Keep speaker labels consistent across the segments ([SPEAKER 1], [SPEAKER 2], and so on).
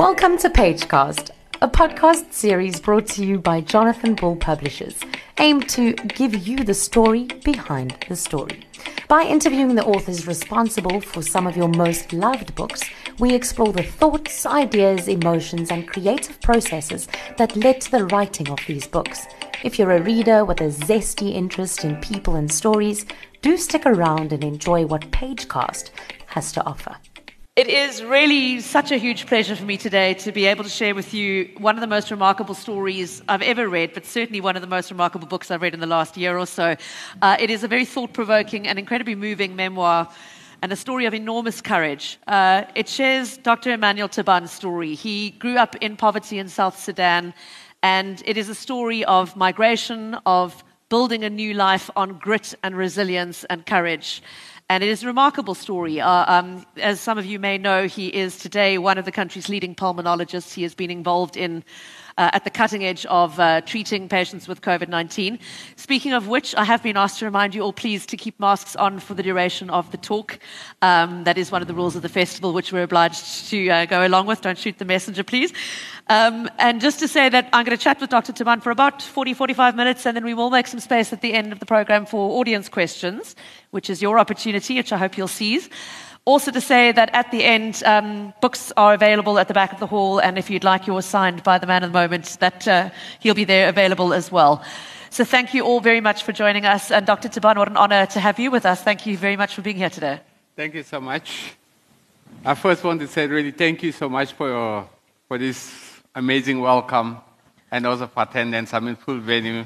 [SPEAKER 1] Welcome to Pagecast, a podcast series brought to you by Jonathan Ball Publishers, aimed to give you the story behind the story. By interviewing the authors responsible for some of your most loved books, we explore the thoughts, ideas, emotions, and creative processes that led to the writing of these books. If you're a reader with a zesty interest in people and stories, do stick around and enjoy what Pagecast has to offer.
[SPEAKER 2] It is really such a huge pleasure for me today to be able to share with you one of the most remarkable stories I've ever read, but certainly one of the most remarkable books I've read in the last year or so. Uh, it is a very thought provoking and incredibly moving memoir and a story of enormous courage. Uh, it shares Dr. Emmanuel Taban's story. He grew up in poverty in South Sudan, and it is a story of migration, of building a new life on grit and resilience and courage. And it is a remarkable story. Uh, um, as some of you may know, he is today one of the country's leading pulmonologists. He has been involved in uh, at the cutting edge of uh, treating patients with COVID 19. Speaking of which, I have been asked to remind you all, please, to keep masks on for the duration of the talk. Um, that is one of the rules of the festival, which we're obliged to uh, go along with. Don't shoot the messenger, please. Um, and just to say that I'm going to chat with Dr. Taban for about 40, 45 minutes, and then we will make some space at the end of the program for audience questions, which is your opportunity, which I hope you'll seize. Also, to say that at the end, um, books are available at the back of the hall, and if you'd like yours signed by the man of the moment, that uh, he'll be there available as well. So, thank you all very much for joining us. And Dr. Taban, what an honor to have you with us. Thank you very much for being here today.
[SPEAKER 3] Thank you so much. I first want to say, really, thank you so much for, your, for this amazing welcome and also for attendance. I'm in full venue.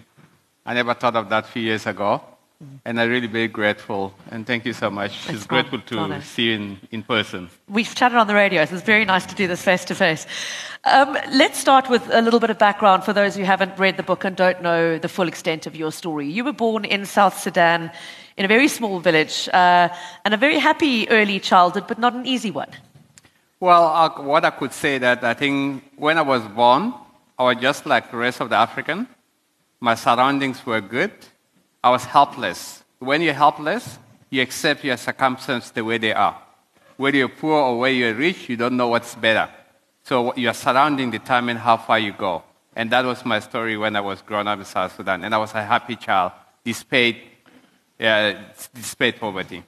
[SPEAKER 3] I never thought of that a few years ago. Mm-hmm. And I'm really very grateful. And thank you so much. It's, it's grateful to honor. see you in, in person.
[SPEAKER 2] We've chatted on the radio, so it's very nice to do this face to face. Let's start with a little bit of background for those who haven't read the book and don't know the full extent of your story. You were born in South Sudan in a very small village uh, and a very happy early childhood, but not an easy one.
[SPEAKER 3] Well, uh, what I could say that I think when I was born, I was just like the rest of the African. My surroundings were good. I was helpless. When you're helpless, you accept your circumstances the way they are. Whether you're poor or whether you're rich, you don't know what's better. So your surrounding determine how far you go. And that was my story when I was growing up in South Sudan. And I was a happy child, despite, uh, despite poverty.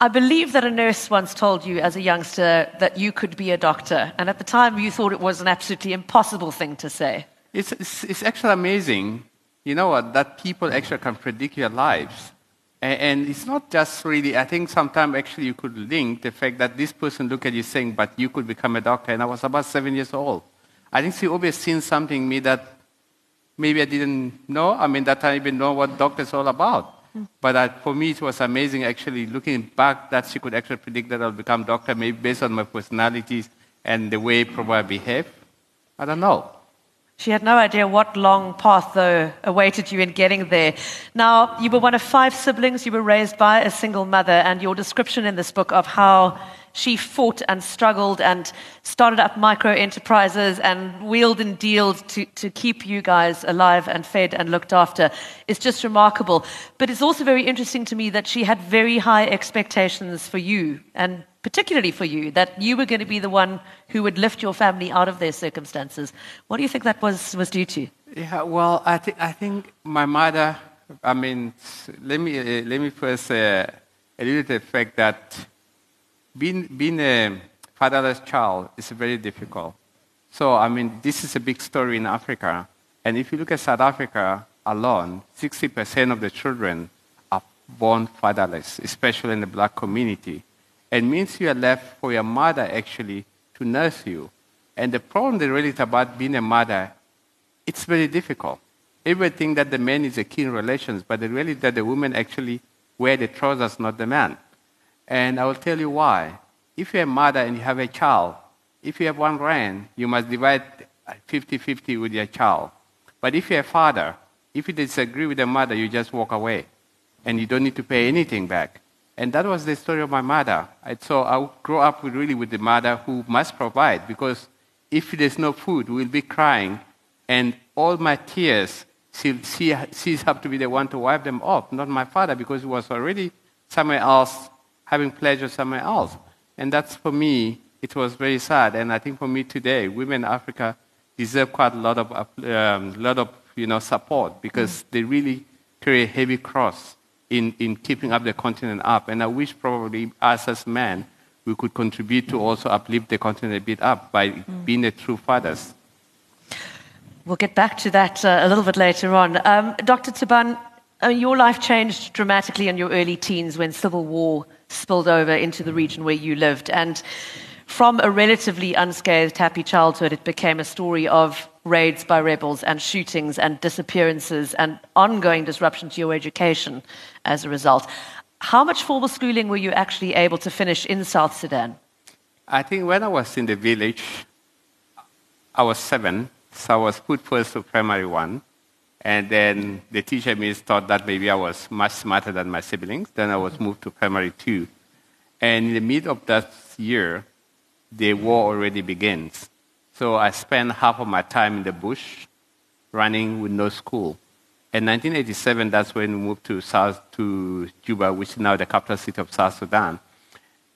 [SPEAKER 2] I believe that a nurse once told you as a youngster that you could be a doctor, and at the time you thought it was an absolutely impossible thing to say.
[SPEAKER 3] It's, it's, it's actually amazing, you know what, that people actually can predict your lives. And, and it's not just really, I think sometimes actually you could link the fact that this person look at you saying, but you could become a doctor, and I was about seven years old. I think she always seen something in me that maybe I didn't know. I mean, that I even know what doctor's all about. But uh, for me, it was amazing actually looking back that she could actually predict that I'll become doctor, maybe based on my personalities and the way probably I behave. I don't know.
[SPEAKER 2] She had no idea what long path, though, awaited you in getting there. Now, you were one of five siblings. You were raised by a single mother, and your description in this book of how she fought and struggled and started up micro enterprises and wheeled and dealed to, to keep you guys alive and fed and looked after is just remarkable. But it's also very interesting to me that she had very high expectations for you and particularly for you, that you were going to be the one who would lift your family out of their circumstances. What do you think that was, was due to?
[SPEAKER 3] Yeah, well, I, th- I think my mother, I mean, let me, uh, let me first uh, allude to the fact that being, being a fatherless child is very difficult. So, I mean, this is a big story in Africa. And if you look at South Africa alone, 60% of the children are born fatherless, especially in the black community. It means you are left for your mother actually to nurse you. And the problem that really is about being a mother, it's very difficult. Everything that the man is a key in relations, but the really that the woman actually wear the trousers, not the man. And I will tell you why. If you're a mother and you have a child, if you have one rand, you must divide 50 50 with your child. But if you're a father, if you disagree with the mother, you just walk away. And you don't need to pay anything back. And that was the story of my mother. So I grew up with, really with the mother who must provide because if there's no food, we'll be crying. And all my tears, she, she, she's have to be the one to wipe them off, not my father, because he was already somewhere else having pleasure somewhere else. And that's for me it was very sad. And I think for me today, women in Africa deserve quite a lot of, um, lot of you know, support because mm. they really carry a heavy cross in, in keeping up the continent up. And I wish probably us as men, we could contribute to also uplift the continent a bit up by mm. being the true fathers.
[SPEAKER 2] We'll get back to that uh, a little bit later on. Um, Dr. Taban, uh, your life changed dramatically in your early teens when civil war spilled over into the region where you lived. And from a relatively unscathed, happy childhood, it became a story of raids by rebels and shootings and disappearances and ongoing disruption to your education as a result. How much formal schooling were you actually able to finish in South Sudan?
[SPEAKER 3] I think when I was in the village, I was seven, so I was put first to primary one. And then the teacher me thought that maybe I was much smarter than my siblings. Then I was mm-hmm. moved to primary two. And in the middle of that year, the war already begins. So I spent half of my time in the bush, running with no school. In 1987, that's when we moved to South to Juba, which is now the capital city of South Sudan.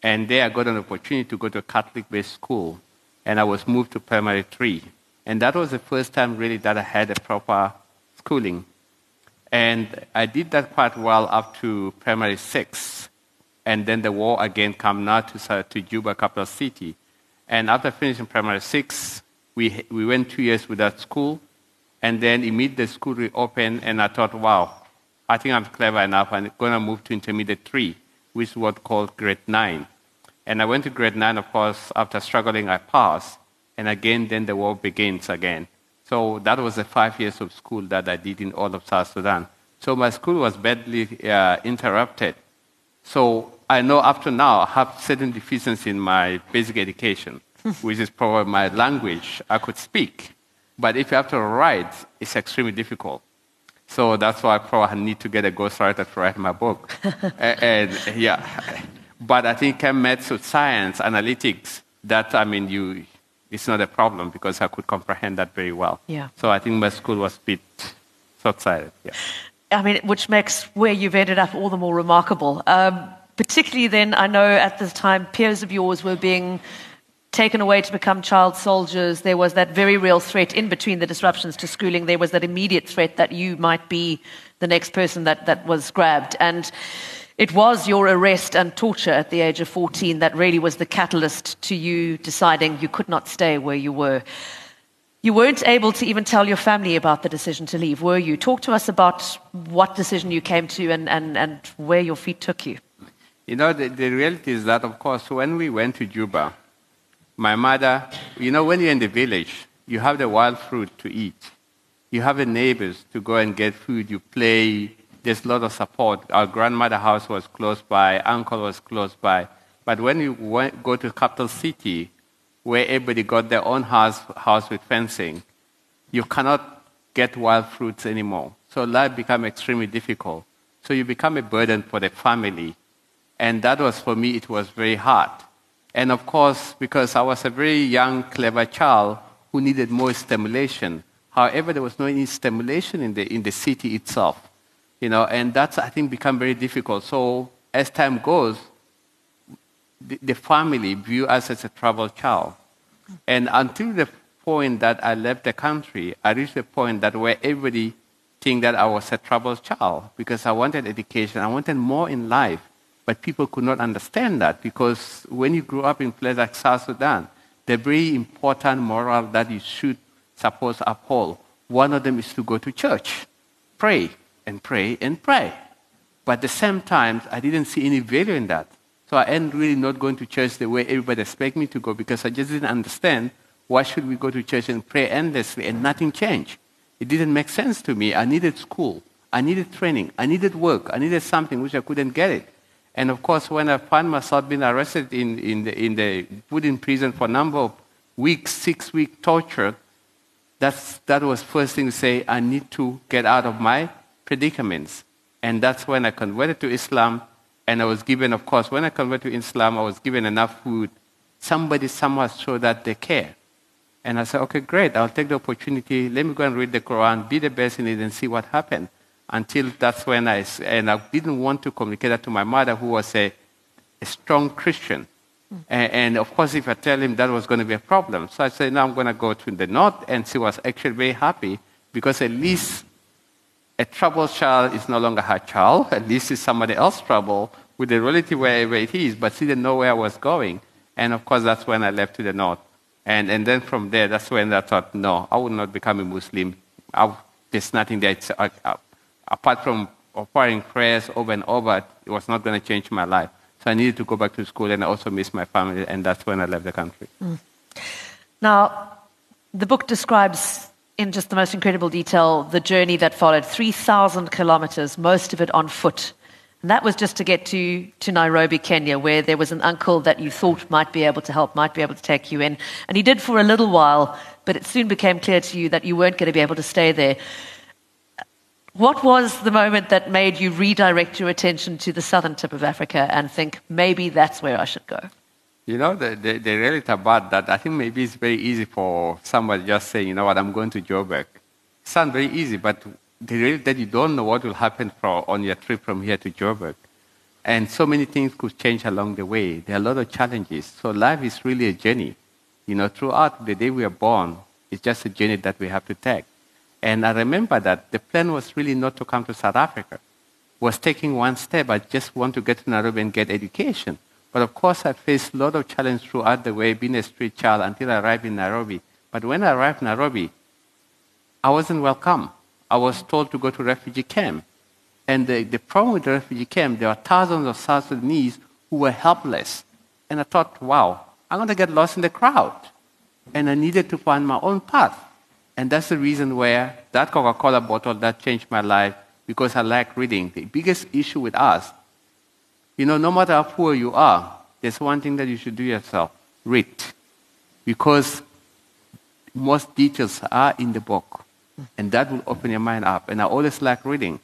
[SPEAKER 3] And there I got an opportunity to go to a Catholic-based school, and I was moved to primary three. And that was the first time really that I had a proper schooling. And I did that quite well up to primary six. And then the war again came now to, to Juba, capital city. And after finishing primary six, we, we went two years without school. And then immediately the school reopened, and I thought, wow, I think I'm clever enough. I'm going to move to intermediate three, which is what's called grade nine. And I went to grade nine, of course, after struggling, I passed. And again, then the war begins again. So that was the five years of school that I did in all of South Sudan. So my school was badly uh, interrupted. So I know up to now I have certain deficiencies in my basic education, which is probably my language. I could speak, but if you have to write, it's extremely difficult. So that's why I probably need to get a ghostwriter to write my book. and, and, yeah, but I think chem, maths, science, analytics. That I mean, you, it's not a problem because I could comprehend that very well.
[SPEAKER 2] Yeah.
[SPEAKER 3] So I think my school was a bit short-sighted. Yeah.
[SPEAKER 2] I mean, which makes where you've ended up all the more remarkable. Um, particularly then, I know at the time peers of yours were being taken away to become child soldiers. There was that very real threat in between the disruptions to schooling. There was that immediate threat that you might be the next person that, that was grabbed. And it was your arrest and torture at the age of 14 that really was the catalyst to you deciding you could not stay where you were. You weren't able to even tell your family about the decision to leave, were you? Talk to us about what decision you came to and, and, and where your feet took you.
[SPEAKER 3] You know, the, the reality is that, of course, when we went to Juba, my mother, you know, when you're in the village, you have the wild fruit to eat. You have the neighbors to go and get food. You play. There's a lot of support. Our grandmother house was close by. Uncle was close by. But when you went, go to capital city, where everybody got their own house, house with fencing, you cannot get wild fruits anymore. So life become extremely difficult. So you become a burden for the family. And that was, for me, it was very hard. And of course, because I was a very young, clever child who needed more stimulation. However, there was no any stimulation in the, in the city itself. You know, and that's, I think, become very difficult. So as time goes, the, the family view us as a troubled child. And until the point that I left the country, I reached the point that where everybody think that I was a troubled child because I wanted education. I wanted more in life. But people could not understand that because when you grew up in places like South Sudan, the very important moral that you should suppose uphold, one of them is to go to church, pray and pray and pray. But at the same time, I didn't see any value in that. So I ended really not going to church the way everybody expected me to go because I just didn't understand why should we go to church and pray endlessly and nothing change. It didn't make sense to me. I needed school. I needed training. I needed work. I needed something which I couldn't get it. And of course, when I found myself being arrested in, in, the, in the, put in prison for a number of weeks, six weeks, torture, that's, that was first thing to say, I need to get out of my predicaments. And that's when I converted to Islam. And I was given, of course, when I converted to Islam, I was given enough food. Somebody somehow showed that they care. And I said, okay, great, I'll take the opportunity. Let me go and read the Quran, be the best in it, and see what happens until that's when I, and I didn't want to communicate that to my mother, who was a, a strong Christian. Mm. And, and of course, if I tell him that was going to be a problem. So I said, now I'm going to go to the north. And she was actually very happy because at least a troubled child is no longer her child. At least it's somebody else's trouble with the relative wherever it is. But she didn't know where I was going. And of course, that's when I left to the north. And, and then from there, that's when I thought, no, I will not become a Muslim. I, there's nothing there. Uh, uh, apart from offering prayers over and over, it was not going to change my life. So I needed to go back to school, and I also missed my family, and that's when I left the country. Mm.
[SPEAKER 2] Now, the book describes in just the most incredible detail the journey that followed 3,000 kilometers, most of it on foot. And that was just to get to, to Nairobi, Kenya, where there was an uncle that you thought might be able to help, might be able to take you in. And he did for a little while, but it soon became clear to you that you weren't going to be able to stay there. What was the moment that made you redirect your attention to the southern tip of Africa and think, maybe that's where I should go?
[SPEAKER 3] You know, the, the, the reality about that, I think maybe it's very easy for somebody just saying, you know what, I'm going to Joburg. It sounds very easy, but that you don't know what will happen for, on your trip from here to Joburg. And so many things could change along the way. There are a lot of challenges. So life is really a journey. You know, throughout the day we are born, it's just a journey that we have to take. And I remember that the plan was really not to come to South Africa. Was taking one step. I just want to get to Nairobi and get education. But of course, I faced a lot of challenge throughout the way, being a street child until I arrived in Nairobi. But when I arrived in Nairobi, I wasn't welcome. I was told to go to refugee camp. And the, the problem with the refugee camp, there were thousands of South Sudanese who were helpless. And I thought, wow, I'm going to get lost in the crowd. And I needed to find my own path. And that's the reason where that Coca Cola bottle that changed my life because I like reading. The biggest issue with us, you know, no matter how poor you are, there's one thing that you should do yourself read. Because most details are in the book. And that will open your mind up. And I always like reading.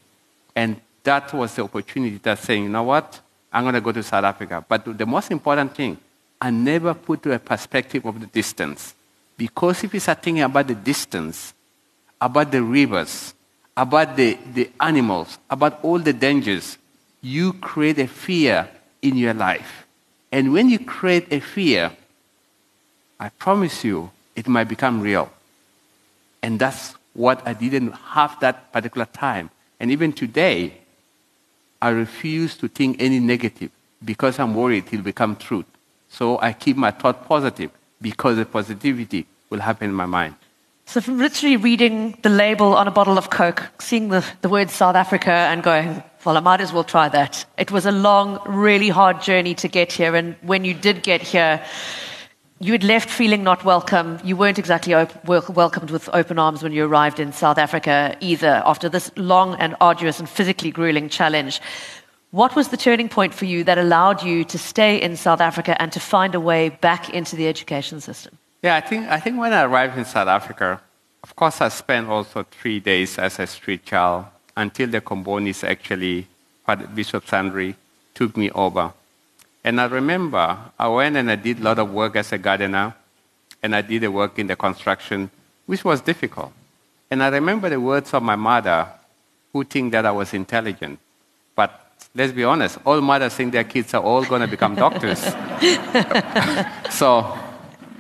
[SPEAKER 3] And that was the opportunity that saying, you know what? I'm going to go to South Africa. But the most important thing, I never put to a perspective of the distance. Because if you start thinking about the distance, about the rivers, about the, the animals, about all the dangers, you create a fear in your life. And when you create a fear, I promise you, it might become real. And that's what I didn't have that particular time. And even today, I refuse to think any negative because I'm worried it will become truth. So I keep my thought positive because the positivity will happen in my mind.
[SPEAKER 2] So, from literally reading the label on a bottle of Coke, seeing the, the word South Africa, and going, well, I might as well try that. It was a long, really hard journey to get here. And when you did get here, you had left feeling not welcome. You weren't exactly op- welcomed with open arms when you arrived in South Africa either, after this long and arduous and physically grueling challenge. What was the turning point for you that allowed you to stay in South Africa and to find a way back into the education system?
[SPEAKER 3] Yeah, I think, I think when I arrived in South Africa, of course, I spent also three days as a street child until the Combonis actually, Bishop Sandri, took me over. And I remember I went and I did a lot of work as a gardener, and I did the work in the construction, which was difficult. And I remember the words of my mother, who think that I was intelligent. But let's be honest, all mothers think their kids are all going to become doctors. so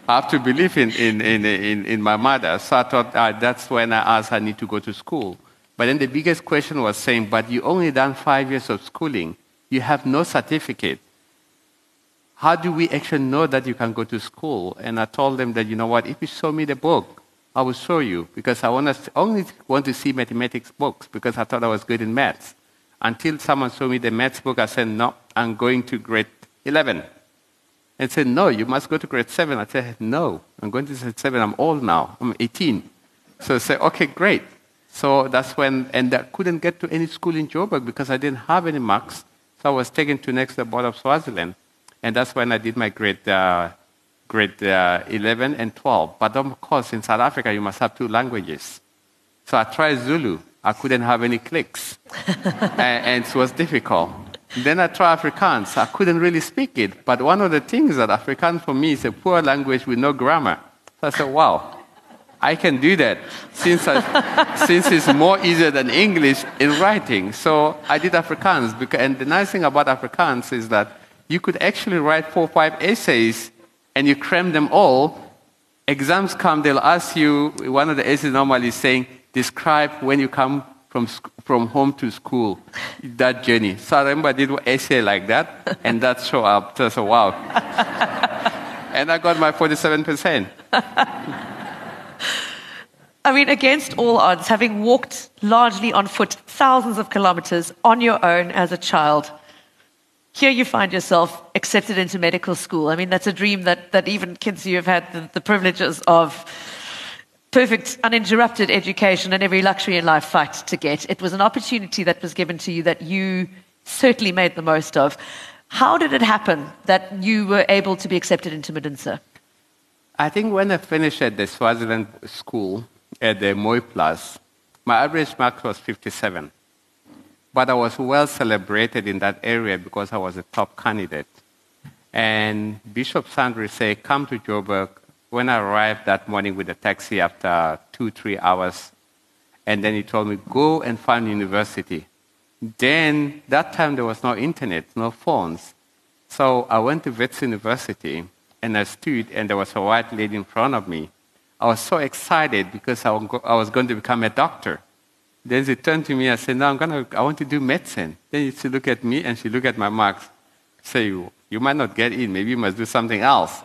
[SPEAKER 3] I have to believe in, in, in, in, in my mother. So I thought uh, that's when I asked I need to go to school. But then the biggest question was saying, but you only done five years of schooling. You have no certificate. How do we actually know that you can go to school? And I told them that, you know what, if you show me the book, I will show you because I want to, only want to see mathematics books because I thought I was good in maths. Until someone showed me the maths book, I said, no, I'm going to grade 11. And said, no, you must go to grade 7. I said, no, I'm going to grade 7. I'm old now. I'm 18. So I said, okay, great. So that's when, and I couldn't get to any school in Joburg because I didn't have any marks. So I was taken to next the border of Swaziland. And that's when I did my grade, uh, grade uh, 11 and 12. But of course, in South Africa, you must have two languages. So I tried Zulu. I couldn't have any clicks. and, and, it was difficult. Then I tried Afrikaans. I couldn't really speak it. But one of the things that Afrikaans for me is a poor language with no grammar. So I said, wow, I can do that since, I, since it's more easier than English in writing. So I did Afrikaans. Because, and the nice thing about Afrikaans is that you could actually write four or five essays and you cram them all. Exams come, they'll ask you, one of the essays normally is saying, describe when you come from, from home to school, that journey. So I remember I did an essay like that, and that showed up. So, so wow. and I got my 47%.
[SPEAKER 2] I mean, against all odds, having walked largely on foot thousands of kilometers on your own as a child, here you find yourself accepted into medical school. I mean, that's a dream that, that even kids who have had the, the privileges of perfect, uninterrupted education and every luxury in life fight to get. It was an opportunity that was given to you that you certainly made the most of. How did it happen that you were able to be accepted into Medunsa?
[SPEAKER 3] I think when I finished at the Swaziland school at the Moy Plus, my average mark was 57. But I was well celebrated in that area because I was a top candidate. And Bishop Sandri said, Come to Joburg. When I arrived that morning with a taxi after two, three hours, and then he told me, Go and find university. Then, that time there was no internet, no phones. So I went to Wits University and I stood, and there was a white lady in front of me. I was so excited because I was going to become a doctor. Then she turned to me and said, No, I'm gonna, I want to do medicine. Then she looked at me and she looked at my marks. Say, You might not get in. Maybe you must do something else.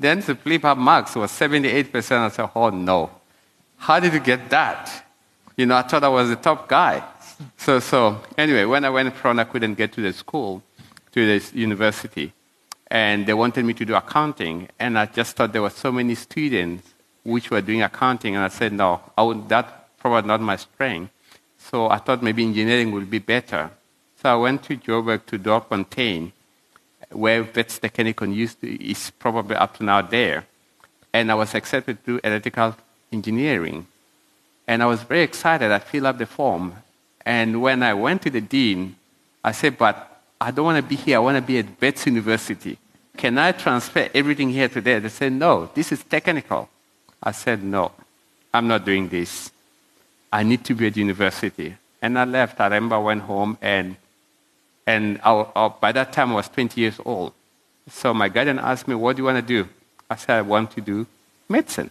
[SPEAKER 3] Then the flip up marks was 78%. I said, Oh, no. How did you get that? You know, I thought I was the top guy. So, so anyway, when I went from, I couldn't get to the school, to the university. And they wanted me to do accounting. And I just thought there were so many students which were doing accounting. And I said, no, I would, that's probably not my strength. So I thought maybe engineering would be better. So I went to Joburg to Doornfontein, where Wits Technikon used to, is probably up to now there. And I was accepted to electrical engineering. And I was very excited. I filled up the form. And when I went to the dean, I said, but I don't want to be here. I want to be at Wits University. Can I transfer everything here to there? They said, no, this is technical. I said, no, I'm not doing this. I need to be at university. And I left. I remember I went home, and, and I, I, by that time I was 20 years old. So my guardian asked me, What do you want to do? I said, I want to do medicine.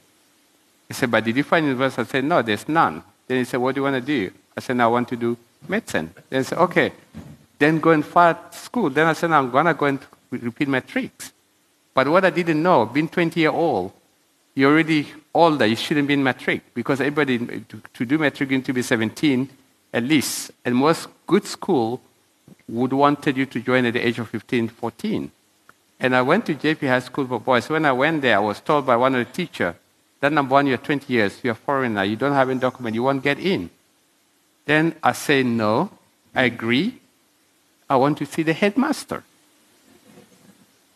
[SPEAKER 3] He said, But did you find university? I said, No, there's none. Then he said, What do you want to do? I said, no, I want to do medicine. Then he said, Okay, then go and find school. Then I said, I'm going to go and repeat my tricks. But what I didn't know, being 20 year old, you're already older, you shouldn't be in matric because everybody, to, do matric, you need to be 17 at least. And most good school would wanted you to join at the age of 15, 14. And I went to Jeppe High School for Boys. When I went there, I was told by one of the teachers, that number one, you're 20 years, you're a foreigner, you don't have any document, you won't get in. Then I say, no, I agree. I want to see the headmaster.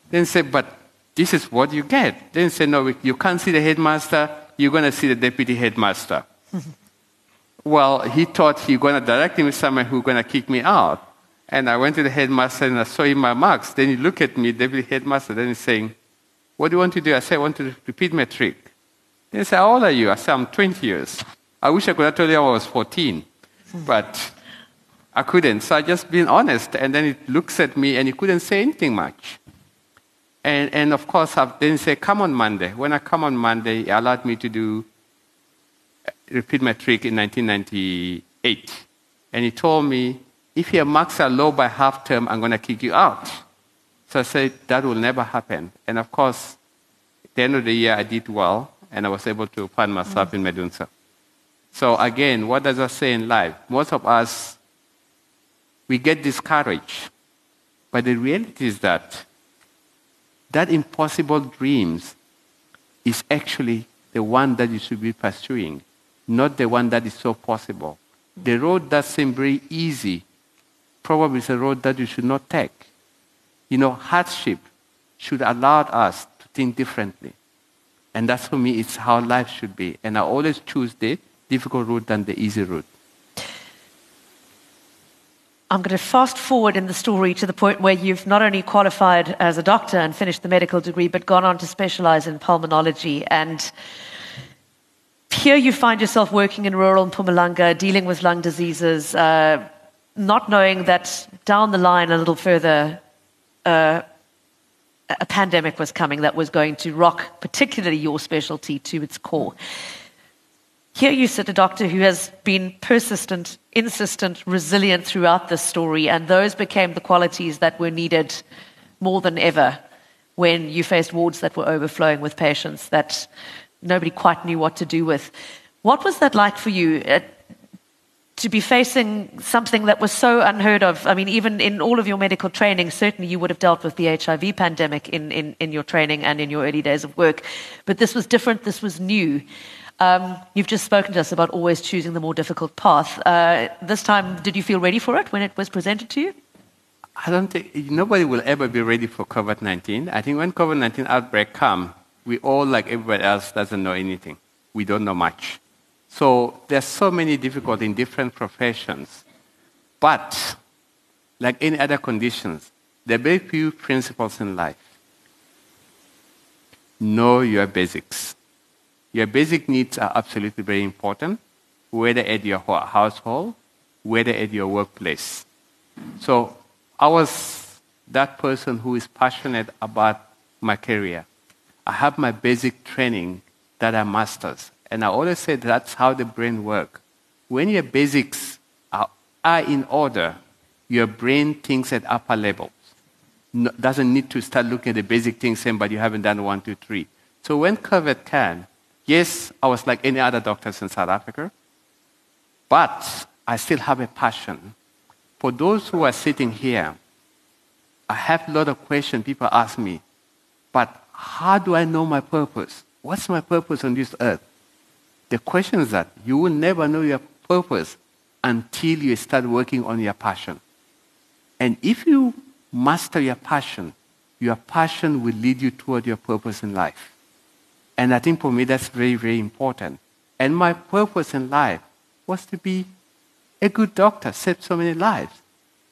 [SPEAKER 3] Then say, but this is what you get. Then say, no, you can't see the headmaster, you're going to see the deputy headmaster. well, he thought he was going to direct me to someone who's going to kick me out. And I went to the headmaster and I saw him my marks. Then he looked at me, deputy headmaster, then he's saying, what do you want to do? I said, I want to repeat matric. Then he said, how old are you? I said, I'm 20 years. I wish I could have told you I was 14, but I couldn't. So I just been honest. And then he looks at me and he couldn't say anything much. And, and of course, I then say, come on Monday. When I come on Monday, he allowed me to do repeat matric in 1998. And he told me, if your marks are low by half term, I'm going to kick you out. So I said, that will never happen. And of course, at the end of the year, I did well, and I was able to find myself mm. in Medunsa. So again, what does that say in life? Most of us, we get discouraged. But the reality is that that impossible dreams is actually the one that you should be pursuing, not the one that is so possible. The road that seems very easy probably is a road that you should not take. You know, hardship should allow us to think differently. And that's for me, it's how life should be. And I always choose the difficult route than the easy route.
[SPEAKER 2] I'm going to fast forward in the story to the point where you've not only qualified as a doctor and finished the medical degree, but gone on to specialize in pulmonology. And here you find yourself working in rural Mpumalanga, dealing with lung diseases, uh, not knowing that down the line a little further, uh, a pandemic was coming that was going to rock, particularly your specialty, to its core. Here you sit, a doctor who has been persistent, insistent, resilient throughout this story, and those became the qualities that were needed more than ever when you faced wards that were overflowing with patients that nobody quite knew what to do with. What was that like for you? Uh, to be facing something that was so unheard of. I mean, even in all of your medical training, certainly you would have dealt with the HIV pandemic in, in, in your training and in your early days of work. But this was different, this was new. Um, you've just spoken to us about always choosing the more difficult path. Uh, this time, did you feel ready for it when it was presented to you?
[SPEAKER 3] I don't think nobody will ever be ready for COVID 19. I think when COVID 19 outbreak come, we all, like everybody else, doesn't know anything. We don't know much. So there's so many difficulties in different professions. But like any other conditions, there are very few principles in life. Know your basics. Your basic needs are absolutely very important, whether at your household, whether at your workplace. So I was that person who is passionate about my career. I have my basic training that I masters. And I always say that's how the brain works. When your basics are, are in order, your brain thinks at upper levels. No, doesn't need to start looking at the basic things saying, but you haven't done one, two, three. So when COVID came, yes, I was like any other doctors in South Africa, but I still have a passion. For those who are sitting here, I have a lot of questions people ask me, but how do I know my purpose? What's my purpose on this earth? The question is that you will never know your purpose until you start working on your passion. And if you master your passion, your passion will lead you toward your purpose in life. And I think for me that's very, very important. And my purpose in life was to be a good doctor, save so many lives.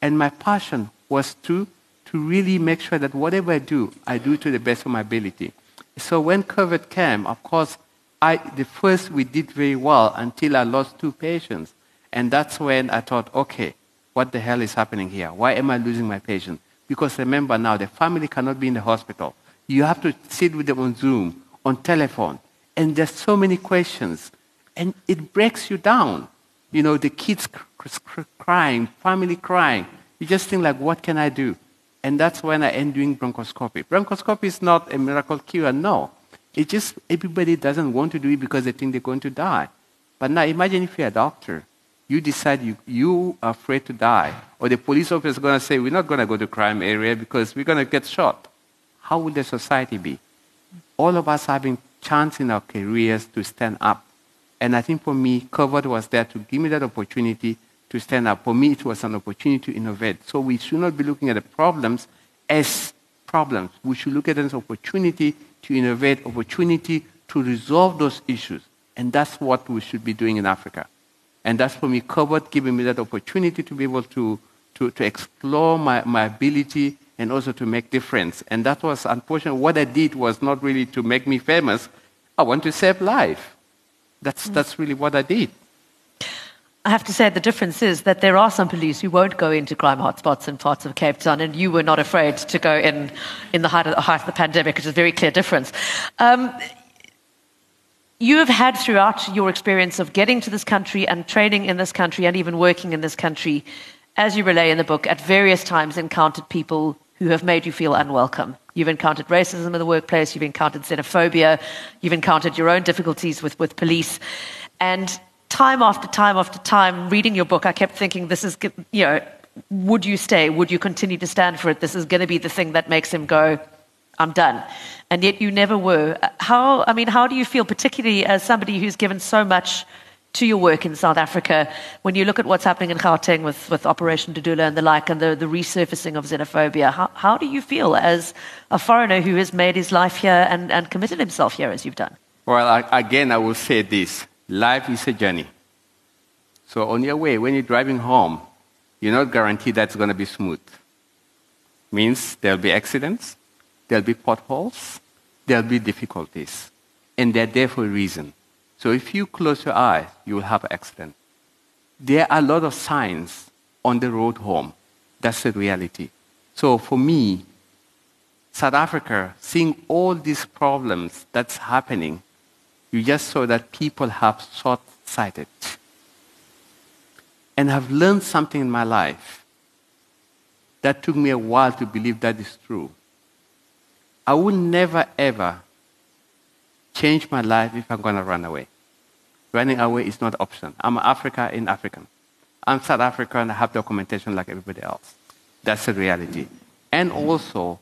[SPEAKER 3] And my passion was to, to really make sure that whatever I do, I do to the best of my ability. So when COVID came, of course, I, the first we did very well until I lost two patients. And that's when I thought, okay, what the hell is happening here? Why am I losing my patient? Because remember now, the family cannot be in the hospital. You have to sit with them on Zoom, on telephone. And there's so many questions. And it breaks you down. You know, the kids crying, family crying. You just think like, what can I do? And that's when I end doing bronchoscopy. Bronchoscopy is not a miracle cure, no. It just, everybody doesn't want to do it because they think they're going to die. But now imagine if you're a doctor. You decide you, you are afraid to die. Or the police officer is going to say, we're not going to go to crime area because we're going to get shot. How will the society be? All of us having chance in our careers to stand up. And I think for me, COVID was there to give me that opportunity to stand up. For me, it was an opportunity to innovate. So we should not be looking at the problems as problems. We should look at them as opportunity to innovate, opportunity to resolve those issues. And that's what we should be doing in Africa. And that's for me, COVID giving me that opportunity to be able to, to, to explore my, my ability and also to make difference. And that was unfortunate. What I did was not really to make me famous. I want to save life. That's, mm. that's really what I did.
[SPEAKER 2] I have to say the difference is that there are some police who won't go into crime hotspots in parts of Cape Town, and you were not afraid to go in in the height of, the, height of the pandemic, which is a very clear difference. Um, you have had throughout your experience of getting to this country and training in this country and even working in this country, as you relay in the book, at various times encountered people who have made you feel unwelcome. You've encountered racism in the workplace, you've encountered xenophobia, you've encountered your own difficulties with, with police. And time after time after time, reading your book, I kept thinking, this is, you know, would you stay? Would you continue to stand for it? This is going to be the thing that makes him go, I'm done. And yet you never were. How, I mean, how do you feel, particularly as somebody who's given so much to your work in South Africa, when you look at what's happening in Gauteng with, with Operation Dudula and the like, and the, the resurfacing of xenophobia, how, how do you feel as a foreigner who has made his life here and, and committed himself here as you've done?
[SPEAKER 3] Well, I, again, I will say this life is a journey. So on your way, when you're driving home, you're not guaranteed that's going to be smooth. Means there'll be accidents, there'll be potholes, there'll be difficulties. And they're there for a reason. So if you close your eyes, you will have an accident. There are a lot of signs on the road home. That's the reality. So for me, South Africa, seeing all these problems that's happening, you just saw that people have short-sighted and have learned something in my life that took me a while to believe that is true. I will never, ever change my life if I'm going to run away. Running away is not an option. I'm Africa in African. I'm South African. I have documentation like everybody else. That's the reality. And also,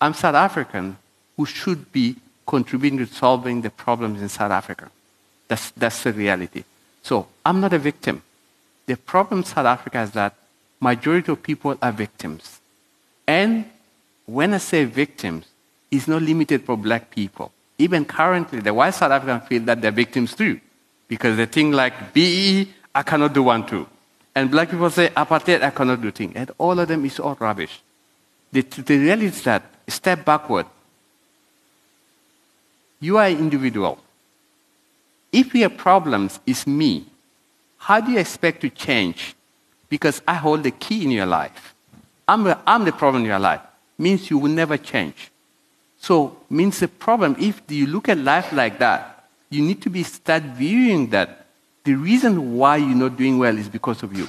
[SPEAKER 3] I'm South African who should be contributing to solving the problems in South Africa. That's, that's the reality. So I'm not a victim. The problem in South Africa is that majority of people are victims. And when I say victims, it's not limited for black people. Even currently, the white South Africans feel that they're victims too. Because they think like, BEE, I cannot do one too. And black people say, apartheid, I cannot do things. And all of them is all rubbish. The, the reality is that, step backward. You are an individual. If your problems is me, how do you expect to change? Because I hold the key in your life. I'm the, I'm the problem in your life. Means you will never change. So means the problem, if you look at life like that, you need to be start viewing that the reason why you're not doing well is because of you.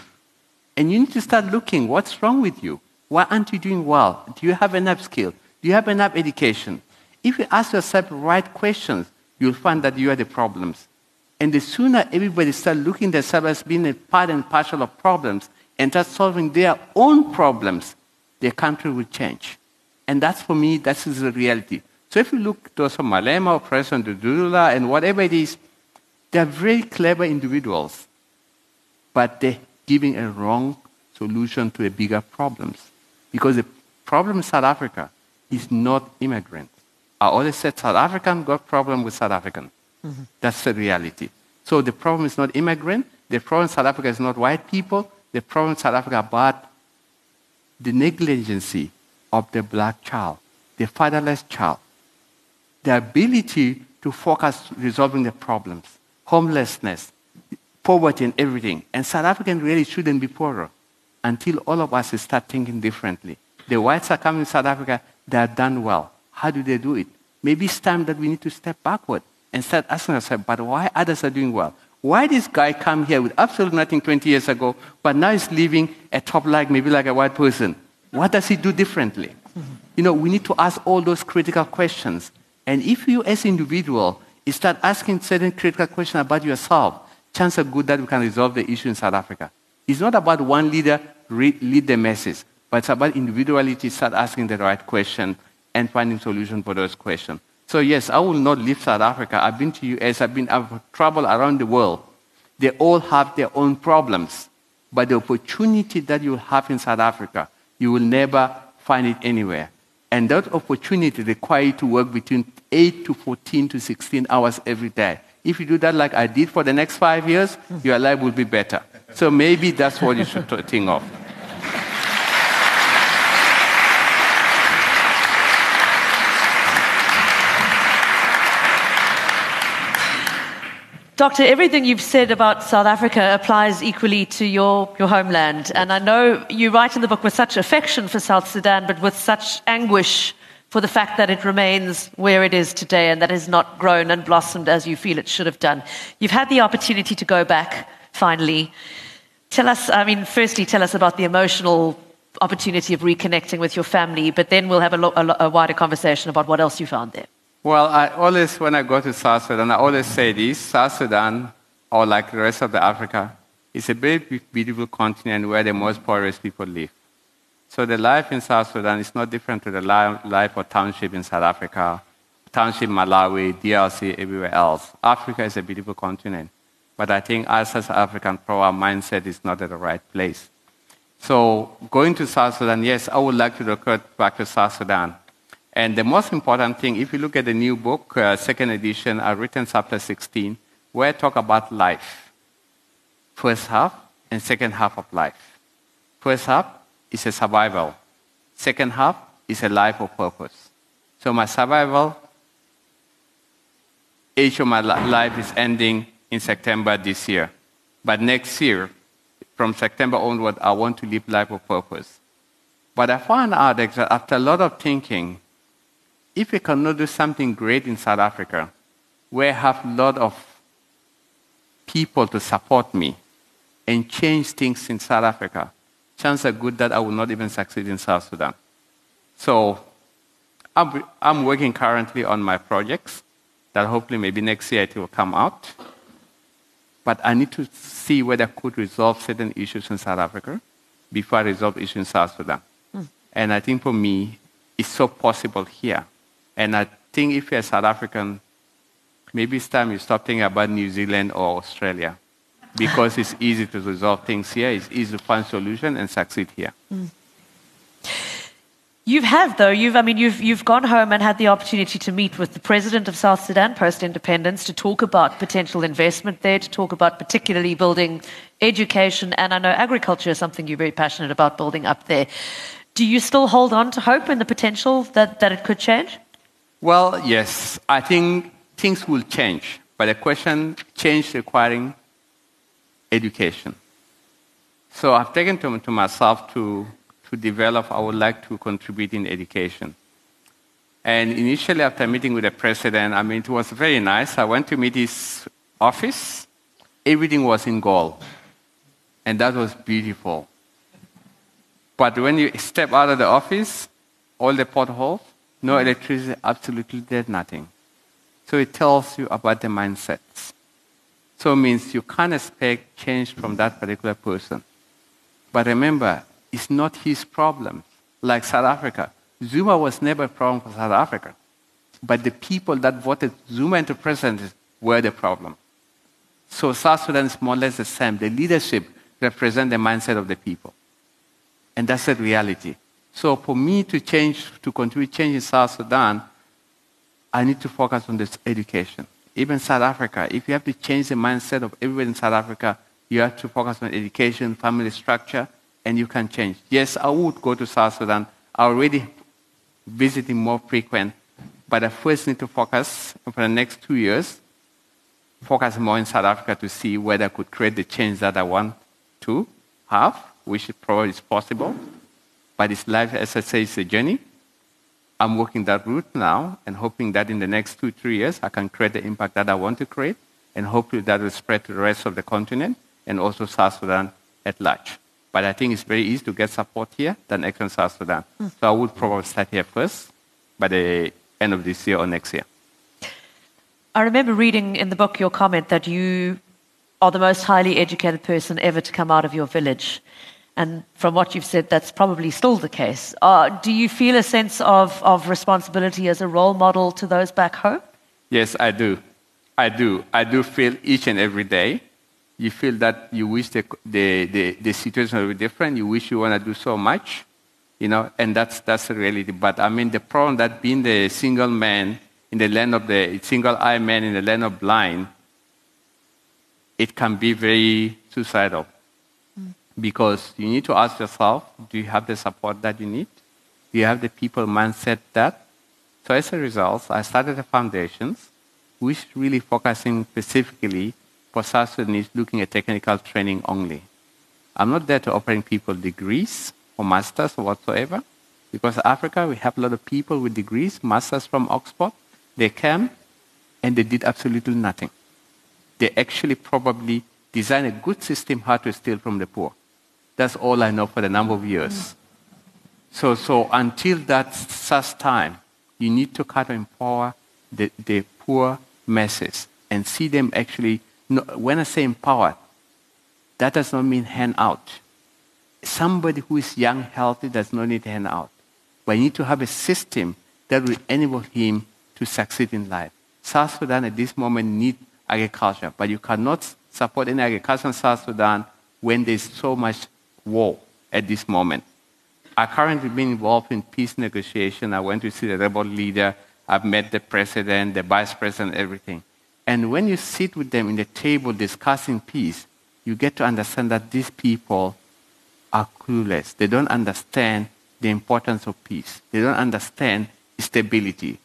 [SPEAKER 3] And you need to start looking what's wrong with you. Why aren't you doing well? Do you have enough skill? Do you have enough education? If you ask yourself the right questions, you'll find that you are the problems. And the sooner everybody start looking themselves as being a part and parcel of problems and start solving their own problems, their country will change. And that's for me, that is the reality. So if you look to some Malema or President Dudula and whatever it is, they're very clever individuals, but they're giving a wrong solution to a bigger problems. Because the problem in South Africa is not immigrants. I always said South African got problem with South African. Mm-hmm. That's the reality. So the problem is not immigrant. The problem in South Africa is not white people. The problem in South Africa about the negligency of the black child, the fatherless child, the ability to focus resolving the problems, homelessness, poverty, and everything. And South African really shouldn't be poorer until all of us start thinking differently. The whites are coming to South Africa, they are done well. How do they do it? Maybe it's time that we need to step backward and start asking ourselves, but why others are doing well? Why this guy come here with absolutely nothing 20 years ago, but now he's living a top like maybe like a white person? What does he do differently? You know, we need to ask all those critical questions. And if you as individual start asking certain critical questions about yourself, chances are good that we can resolve the issue in South Africa. It's not about one leader lead the masses, but it's about individuality, start asking the right question and finding solution for those questions. So yes, I will not leave South Africa. I've been to US, I've been I've traveled around the world. They all have their own problems. But the opportunity that you have in South Africa, you will never find it anywhere. And that opportunity requires you to work between 8 to 14 to 16 hours every day. If you do that like I did for the next five years, your life will be better. So maybe that's what you should think of.
[SPEAKER 2] Doctor, everything you've said about South Africa applies equally to your, your homeland. And I know you write in the book with such affection for South Sudan, but with such anguish for the fact that it remains where it is today and that has not grown and blossomed as you feel it should have done. You've had the opportunity to go back finally. Tell us, I mean, firstly, tell us about the emotional opportunity of reconnecting with your family, but then we'll have a, lo- a, lo- a wider conversation about what else you found there.
[SPEAKER 3] Well, I always, when I go to South Sudan, I always say this South Sudan, or like the rest of the Africa, is a very beautiful continent where the most poorest people live. So the life in South Sudan is not different to the life of township in South Africa, township Malawi, DRC, everywhere else. Africa is a beautiful continent. But I think us as African, our mindset is not at the right place. So going to South Sudan, yes, I would like to return back to South Sudan. And the most important thing, if you look at the new book, uh, second edition, I've written chapter 16, where I talk about life. First half and second half of life. First half is a survival. Second half is a life of purpose. So my survival age of my life is ending in September this year. But next year, from September onward, I want to live life of purpose. But I found out that after a lot of thinking, if we cannot do something great in South Africa, where I have a lot of people to support me and change things in South Africa, chances are good that I will not even succeed in South Sudan. So I'm, I'm working currently on my projects that hopefully maybe next year it will come out. But I need to see whether I could resolve certain issues in South Africa before I resolve issues in South Sudan. Mm. And I think for me, it's so possible here. And I think if you're a South African, maybe it's time you stop thinking about New Zealand or Australia because it's easy to resolve things here, it's easy to find solutions and succeed here. Mm.
[SPEAKER 2] You have, though. You've, I mean, you've, you've gone home and had the opportunity to meet with the president of South Sudan post independence to talk about potential investment there, to talk about particularly building education. And I know agriculture is something you're very passionate about building up there. Do you still hold on to hope and the potential that, that it could change?
[SPEAKER 3] Well, yes. I think things will change. But the question change requiring education. So I've taken to, to myself to to develop, I would like to contribute in education. And initially, after meeting with the president, I mean, it was very nice. I went to meet his office. Everything was in gold. And that was beautiful. But when you step out of the office, all the potholes, no electricity, absolutely there's nothing. So it tells you about the mindsets. So it means you can't expect change from that particular person. But remember, it's not his problem. Like South Africa. Zuma was never a problem for South Africa. But the people that voted Zuma into president were the problem. So South Sudan is more or less the same. The leadership represents the mindset of the people. And that's the reality. So for me to change, to continue changing South Sudan, I need to focus on this education. Even South Africa, if you have to change the mindset of everybody in South Africa, you have to focus on education, family structure, and you can change. Yes, I would go to South Sudan. I already visiting more frequent, but I first need to focus for the next two years, focus more in South Africa to see whether I could create the change that I want to have, which probably is possible. But it's life, as I say, it's a journey. I'm working that route now and hoping that in the next two, three years, I can create the impact that I want to create, and hopefully that will spread to the rest of the continent and also South Sudan at large. But I think it's very easy to get support here than actually South Sudan. Mm. So I would probably start here first by the end of this year or next year.
[SPEAKER 2] I remember reading in the book your comment that you are the most highly educated person ever to come out of your village. And from what you've said, that's probably still the case. Uh, do you feel a sense of, of responsibility as a role model to those back home?
[SPEAKER 3] Yes, I do. I do. I do feel each and every day you feel that you wish the, the, the, the situation would be different, you wish you want to do so much, you know, and that's, that's the reality. But I mean, the problem that being the single man in the land of the single eye man in the land of blind, it can be very suicidal. Because you need to ask yourself, do you have the support that you need? Do you have the people mindset that? So as a result, I started the foundations, which really focusing specifically for South Sudanese looking at technical training only. I'm not there to offering people degrees or masters or whatsoever, because Africa, we have a lot of people with degrees, masters from Oxford. They came and they did absolutely nothing. They actually probably designed a good system how to steal from the poor. That's all I know for the number of years. So, so until that such time, you need to kind of empower the, the poor masses and see them actually no, when I say empower, that does not mean hand out. Somebody who is young, healthy, does not need hand out. But you need to have a system that will enable him to succeed in life. South Sudan at this moment need agriculture, but you cannot support any agriculture in South Sudan when there's so much war at this moment. I currently been involved in peace negotiation. I went to see the rebel leader. I've met the president, the vice president, everything. And when you sit with them in the table discussing peace, you get to understand that these people are clueless. They don't understand the importance of peace. They don't understand stability.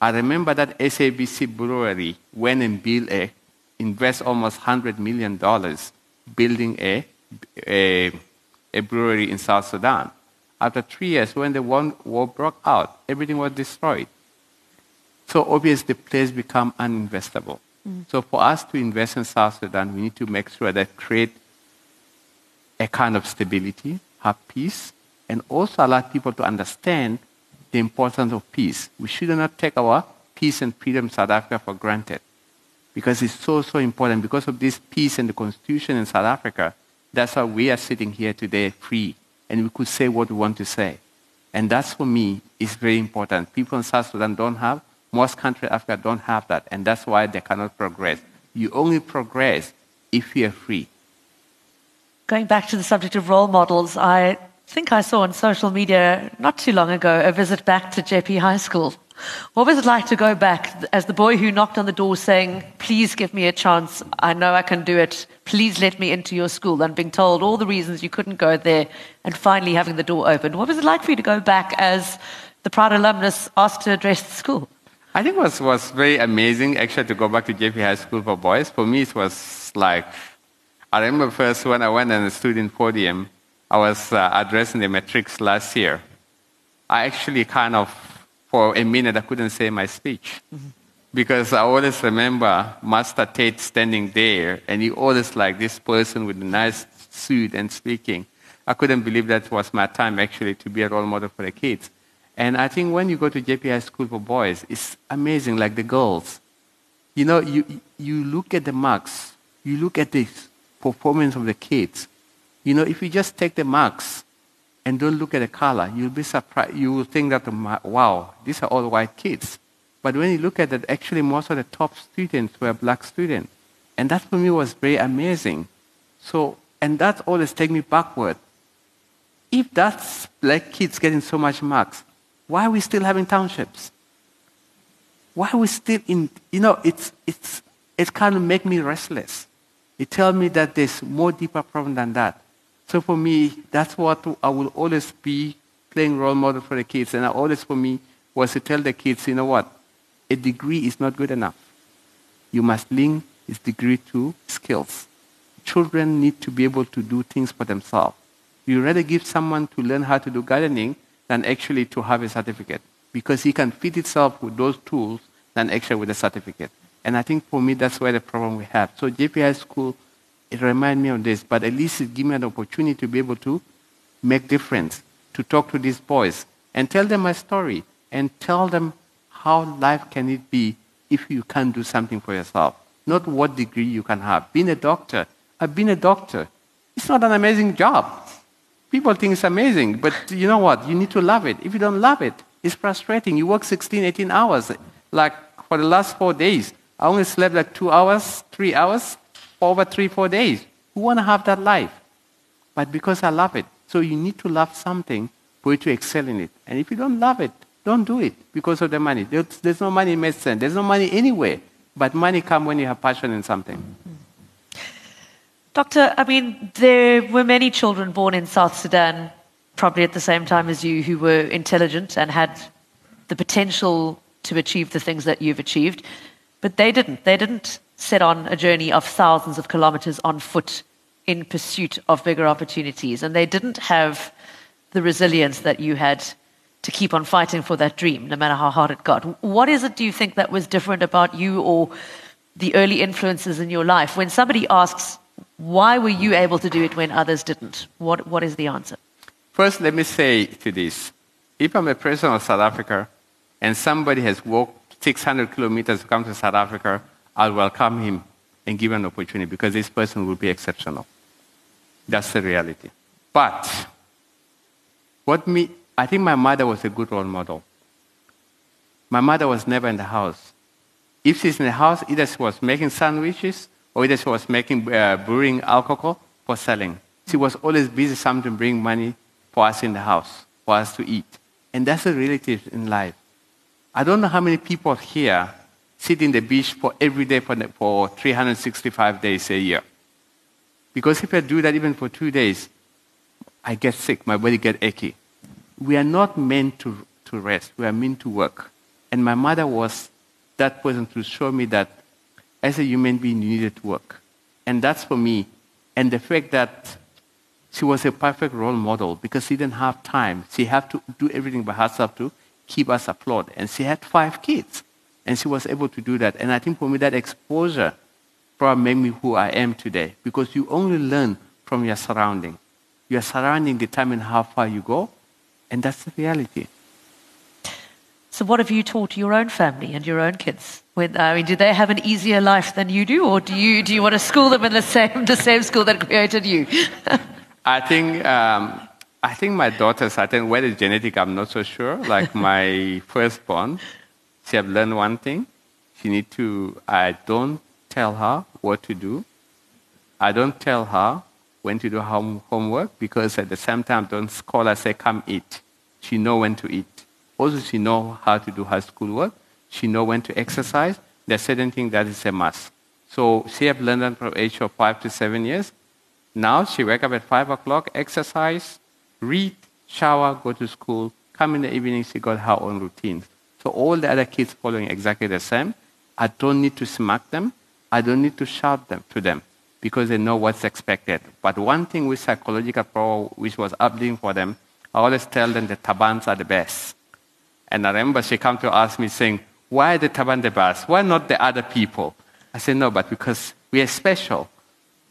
[SPEAKER 3] I remember that SABC brewery went and built a, invest almost $100 million building a, a, a brewery in South Sudan. After three years, when the war broke out, everything was destroyed. So obviously, the place become uninvestable. Mm. So for us to invest in South Sudan, we need to make sure that create a kind of stability, have peace, and also allow people to understand the importance of peace. We should not take our peace and freedom in South Africa for granted because it's so, so important. Because of this peace and the constitution in South Africa, that's why we are sitting here today free and we could say what we want to say. And that's for me is very important. People in South Sudan don't have, most countries in Africa don't have that, and that's why they cannot progress. You only progress if you are free.
[SPEAKER 2] Going back to the subject of role models, I think I saw on social media not too long ago a visit back to Jeppe High School. What was it like to go back as the boy who knocked on the door saying, Please give me a chance. I know I can do it. Please let me into your school. And being told all the reasons you couldn't go there and finally having the door opened. What was it like for you to go back as the proud alumnus asked to address the school?
[SPEAKER 3] I think it was, was very amazing actually to go back to Jeppe High School for Boys. For me, it was like, I remember first when I went on the student podium, I was uh, addressing the matrics last year. I actually kind of, for a minute, I couldn't say my speech. Mm-hmm. Because I always remember Master Tate standing there, and he always like this person with a nice suit and speaking. I couldn't believe that was my time actually to be a role model for the kids. And I think when you go to Jeppe High School for Boys, it's amazing, like the girls. You know, you, you look at the marks, you look at the performance of the kids. You know, if you just take the marks and don't look at the color, you'll be surprised. You will think that, wow, these are all white kids. But when you look at it, actually most of the top students were black students. And that for me was very amazing. So, and that always take me backward. If that's black kids getting so much marks, why are we still having townships? Why are we still in, you know, it's, it's, it kind of make me restless. It tells me that there's more deeper problem than that. So for me, that's what I will always be playing role model for the kids. And always for me was to tell the kids, you know what? A degree is not good enough. You must link this degree to skills. Children need to be able to do things for themselves. You rather give someone to learn how to do gardening than actually to have a certificate because he can fit himself with those tools than actually with a certificate. And I think for me, that's where the problem we have. So Jeppe High school, it reminds me of this, but at least it gives me an opportunity to be able to make difference, to talk to these boys and tell them my story and tell them how life can it be if you can't do something for yourself. Not what degree you can have. Being a doctor, uh, I've been a doctor. It's not an amazing job. People think it's amazing, but you know what? You need to love it. If you don't love it, it's frustrating. You work 16, 18 hours. Like for the last four days, I only slept like two hours, three hours, over three, four days. Who want to have that life? But because I love it. So you need to love something for you to excel in it. And if you don't love it, don't do it because of the money. There's, no money in medicine. There's no money anywhere. But money comes when you have passion in something.
[SPEAKER 2] Doctor, I mean, there were many children born in South Sudan, probably at the same time as you, who were intelligent and had the potential to achieve the things that you've achieved, but they didn't. They didn't set on a journey of thousands of kilometers on foot in pursuit of bigger opportunities, and they didn't have the resilience that you had to keep on fighting for that dream, no matter how hard it got. What is it, do you think, that was different about you or the early influences in your life? When somebody asks, why were you able to do it when others didn't? What, what is the answer?
[SPEAKER 3] First, let me say to this if I'm a president of South Africa and somebody has walked 600 kilometers to come to South Africa, I'll welcome him and give him an opportunity because this person will be exceptional. That's the reality. But what me, I think my mother was a good role model. My mother was never in the house. If she's in the house, either she was making sandwiches or either she was making uh, brewing alcohol for selling. She was always busy something to bring money for us in the house, for us to eat. And that's the reality in life. I don't know how many people here sit in the beach for every day for, for 365 days a year. Because if I do that even for two days, I get sick, my body get achy. We are not meant to, to rest. We are meant to work. And my mother was that person to show me that as a human being, you needed to work. And that's for me. And the fact that she was a perfect role model because she didn't have time. She had to do everything by herself to keep us afloat. And she had five kids. And she was able to do that. And I think for me, that exposure probably made me who I am today because you only learn from your surrounding. Your surrounding determine how far you go, and that's the reality.
[SPEAKER 2] So, what have you taught your own family and your own kids? When, I mean, do they have an easier life than you do, or do you, do you want to school them in the same, the same school that created you?
[SPEAKER 3] I think, um, I think my daughters, I think whether it's genetic, I'm not so sure. Like my firstborn, she have learned one thing. She need to, I don't tell her what to do. I don't tell her when to do home, homework because at the same time, don't call her say, come eat. She know when to eat. Also, she know how to do her schoolwork. She know when to exercise. There's certain things that is a must. So she have learned from age of five to seven years. Now she wake up at five o'clock, exercise, read, shower, go to school. Come in the evening, she got her own routine. So all the other kids following exactly the same. I don't need to smack them. I don't need to shout them to them because they know what's expected. But one thing with psychological power, which was updating for them, I always tell them the Tabans are the best. And I remember she come to ask me saying, why the Taban the best? Why not the other people? I said, no, but because we are special.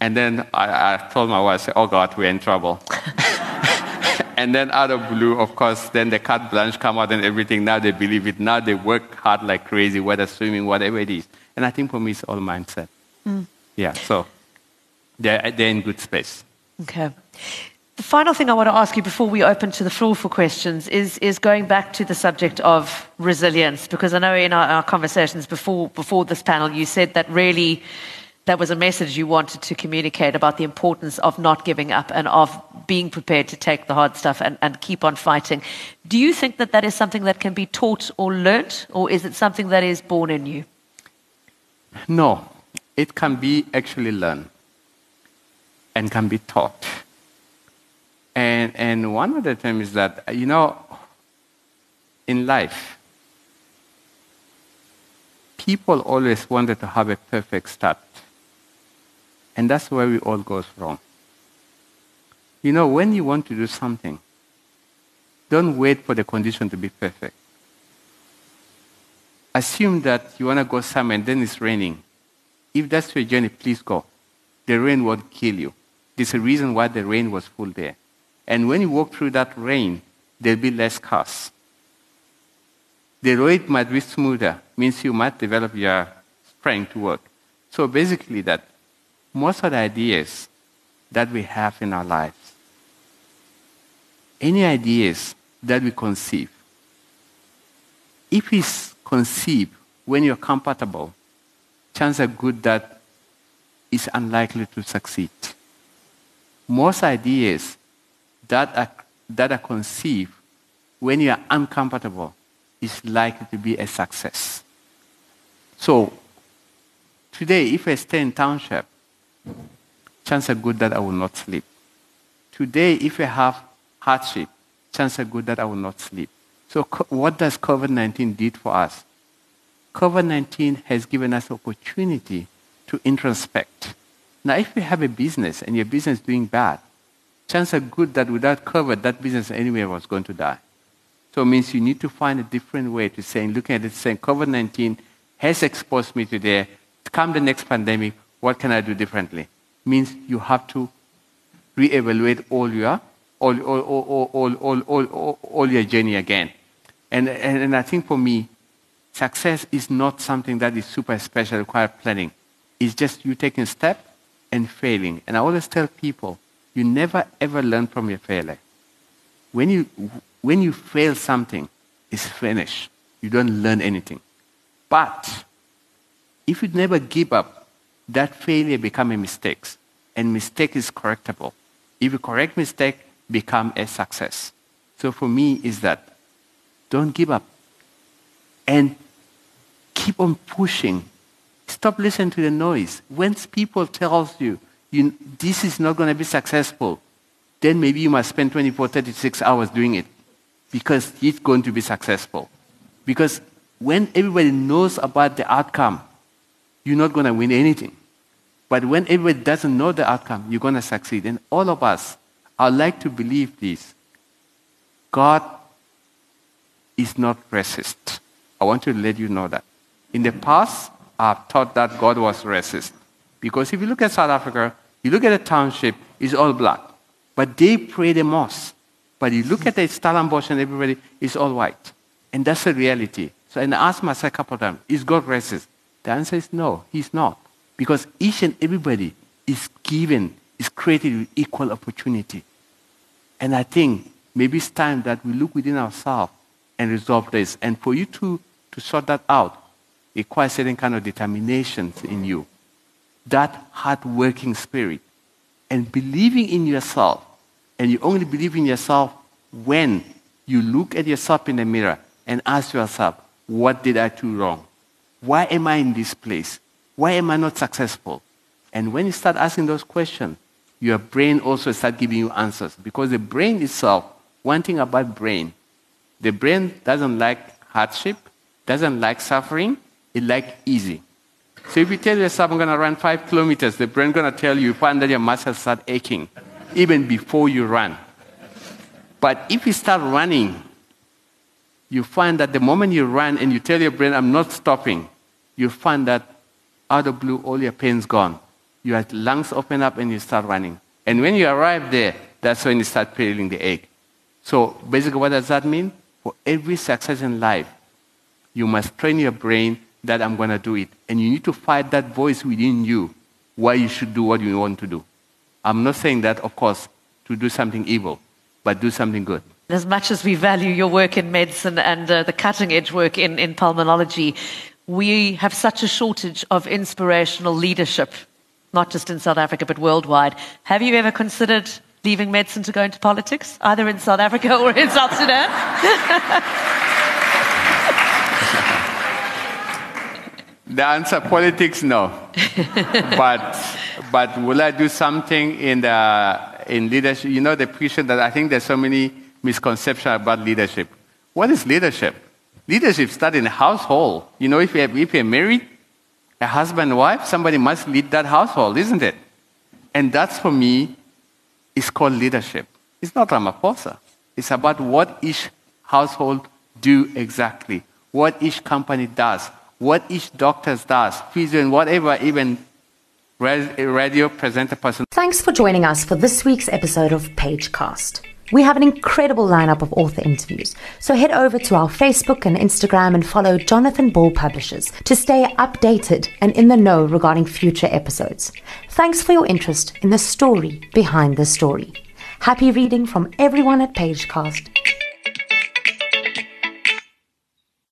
[SPEAKER 3] And then I, I told my wife, oh God, we're in trouble. and then out of blue, of course, then the Carte Blanche come out and everything. Now they believe it. Now they work hard like crazy, whether swimming, whatever it is. And I think for me, it's all mindset. Mm. Yeah, so they're, they're in good space.
[SPEAKER 2] Okay. The final thing I want to ask you before we open to the floor for questions is, is going back to the subject of resilience, because I know in our, our conversations before, before this panel, you said that really that was a message you wanted to communicate about the importance of not giving up and of being prepared to take the hard stuff and, and keep on fighting. Do you think that that is something that can be taught or learnt, or is it something that is born in you?
[SPEAKER 3] No, it can be actually learned and can be taught. And, and one of the things is that, you know, in life, people always wanted to have a perfect start. And that's where we all goes wrong. You know, when you want to do something, don't wait for the condition to be perfect. Assume that you want to go somewhere and then it's raining. If that's your journey, please go. The rain won't kill you. There's a reason why the rain was full there. And when you walk through that rain, there'll be less cars. The road might be smoother, means you might develop your strength to work. So basically, that most of the ideas that we have in our lives, any ideas that we conceive, if it's conceived when you're comfortable, chances are good that it's unlikely to succeed. Most ideas that are, that are conceived when you are uncomfortable is likely to be a success. So, today, if I stay in township, chances are good that I will not sleep. Today, if I have hardship, chances are good that I will not sleep. So, what does COVID 19 did for us? COVID 19 has given us opportunity to introspect. Now, if you have a business and your business doing bad, chances are good that without COVID, that business anyway was going to die. So it means you need to find a different way to say, looking at it, saying COVID 19 has exposed me to there. Come the next pandemic, what can I do differently? Means you have to reevaluate all your all, all, all, all, all, all, all, all your journey again. And, and, and I think for me, success is not something that is super special, require planning. It's just you taking a step and failing. And I always tell people, you never ever learn from your failure. When you, when you fail something, it's finished. You don't learn anything. But if you never give up, that failure become a mistake. And mistake is correctable. If you correct mistake, become a success. So for me is that don't give up. And keep on pushing. Stop listening to the noise. When people tells you you, this is not going to be successful, then maybe you must spend 24, 36 hours doing it because it's going to be successful. Because when everybody knows about the outcome, you're not going to win anything. But when everybody doesn't know the outcome, you're going to succeed. And all of us, I like to believe this. God is not racist. I want to let you know that. In the past, I've thought that God was racist. Because if you look at South Africa, you look at the township, it's all black. But they pray the most. But you look at the Stellenbosch and everybody, it's all white. And that's the reality. So and I asked myself a couple of times, is God racist? The answer is no, he's not. Because each and everybody is given, is created with equal opportunity. And I think maybe it's time that we look within ourselves and resolve this. And for you to, to sort that out requires certain kind of determination in you. That hard-working spirit. And believing in yourself. And you only believe in yourself when you look at yourself in the mirror and ask yourself, what did I do wrong? Why am I in this place? Why am I not successful? And when you start asking those questions, your brain also starts giving you answers. Because the brain itself, one thing about brain, the brain doesn't like hardship, doesn't like suffering, it like easy. So if you tell yourself, I'm going to run five kilometers, the brain going to tell you, you find that your muscles start aching, even before you run. But if you start running, you find that the moment you run and you tell your brain, I'm not stopping, you find that out of blue, all your pain's gone. Your lungs open up and you start running. And when you arrive there, that's when you start peeling the egg. So basically, what does that mean? For every success in life, you must train your brain that I'm going to do it. And you need to fight that voice within you why you should do what you want to do. I'm not saying that, of course, to do something evil, but do something good.
[SPEAKER 2] As much as we value your work in medicine and uh, the cutting edge work in, in pulmonology, we have such a shortage of inspirational leadership, not just in South Africa, but worldwide. Have you ever considered leaving medicine to go into politics, either in South Africa or in South Sudan?
[SPEAKER 3] the answer, politics, no. but, but will I do something in, the, in leadership? You know, the question that I think there's so many misconceptions about leadership. What is leadership? Leadership starts in a household. You know, if, you have, if you're married, a husband and wife, somebody must lead that household, isn't it? And that's for me is called leadership. It's not Ramaphosa. It's about what each household do exactly, what each company does, what each doctor does, and whatever, even radio presenter person.
[SPEAKER 1] Thanks for joining us for this week's episode of Pagecast. We have an incredible lineup of author interviews, so head over to our Facebook and Instagram and follow Jonathan Ball Publishers to stay updated and in the know regarding future episodes. Thanks for your interest in the story behind the story. Happy reading from everyone at Pagecast.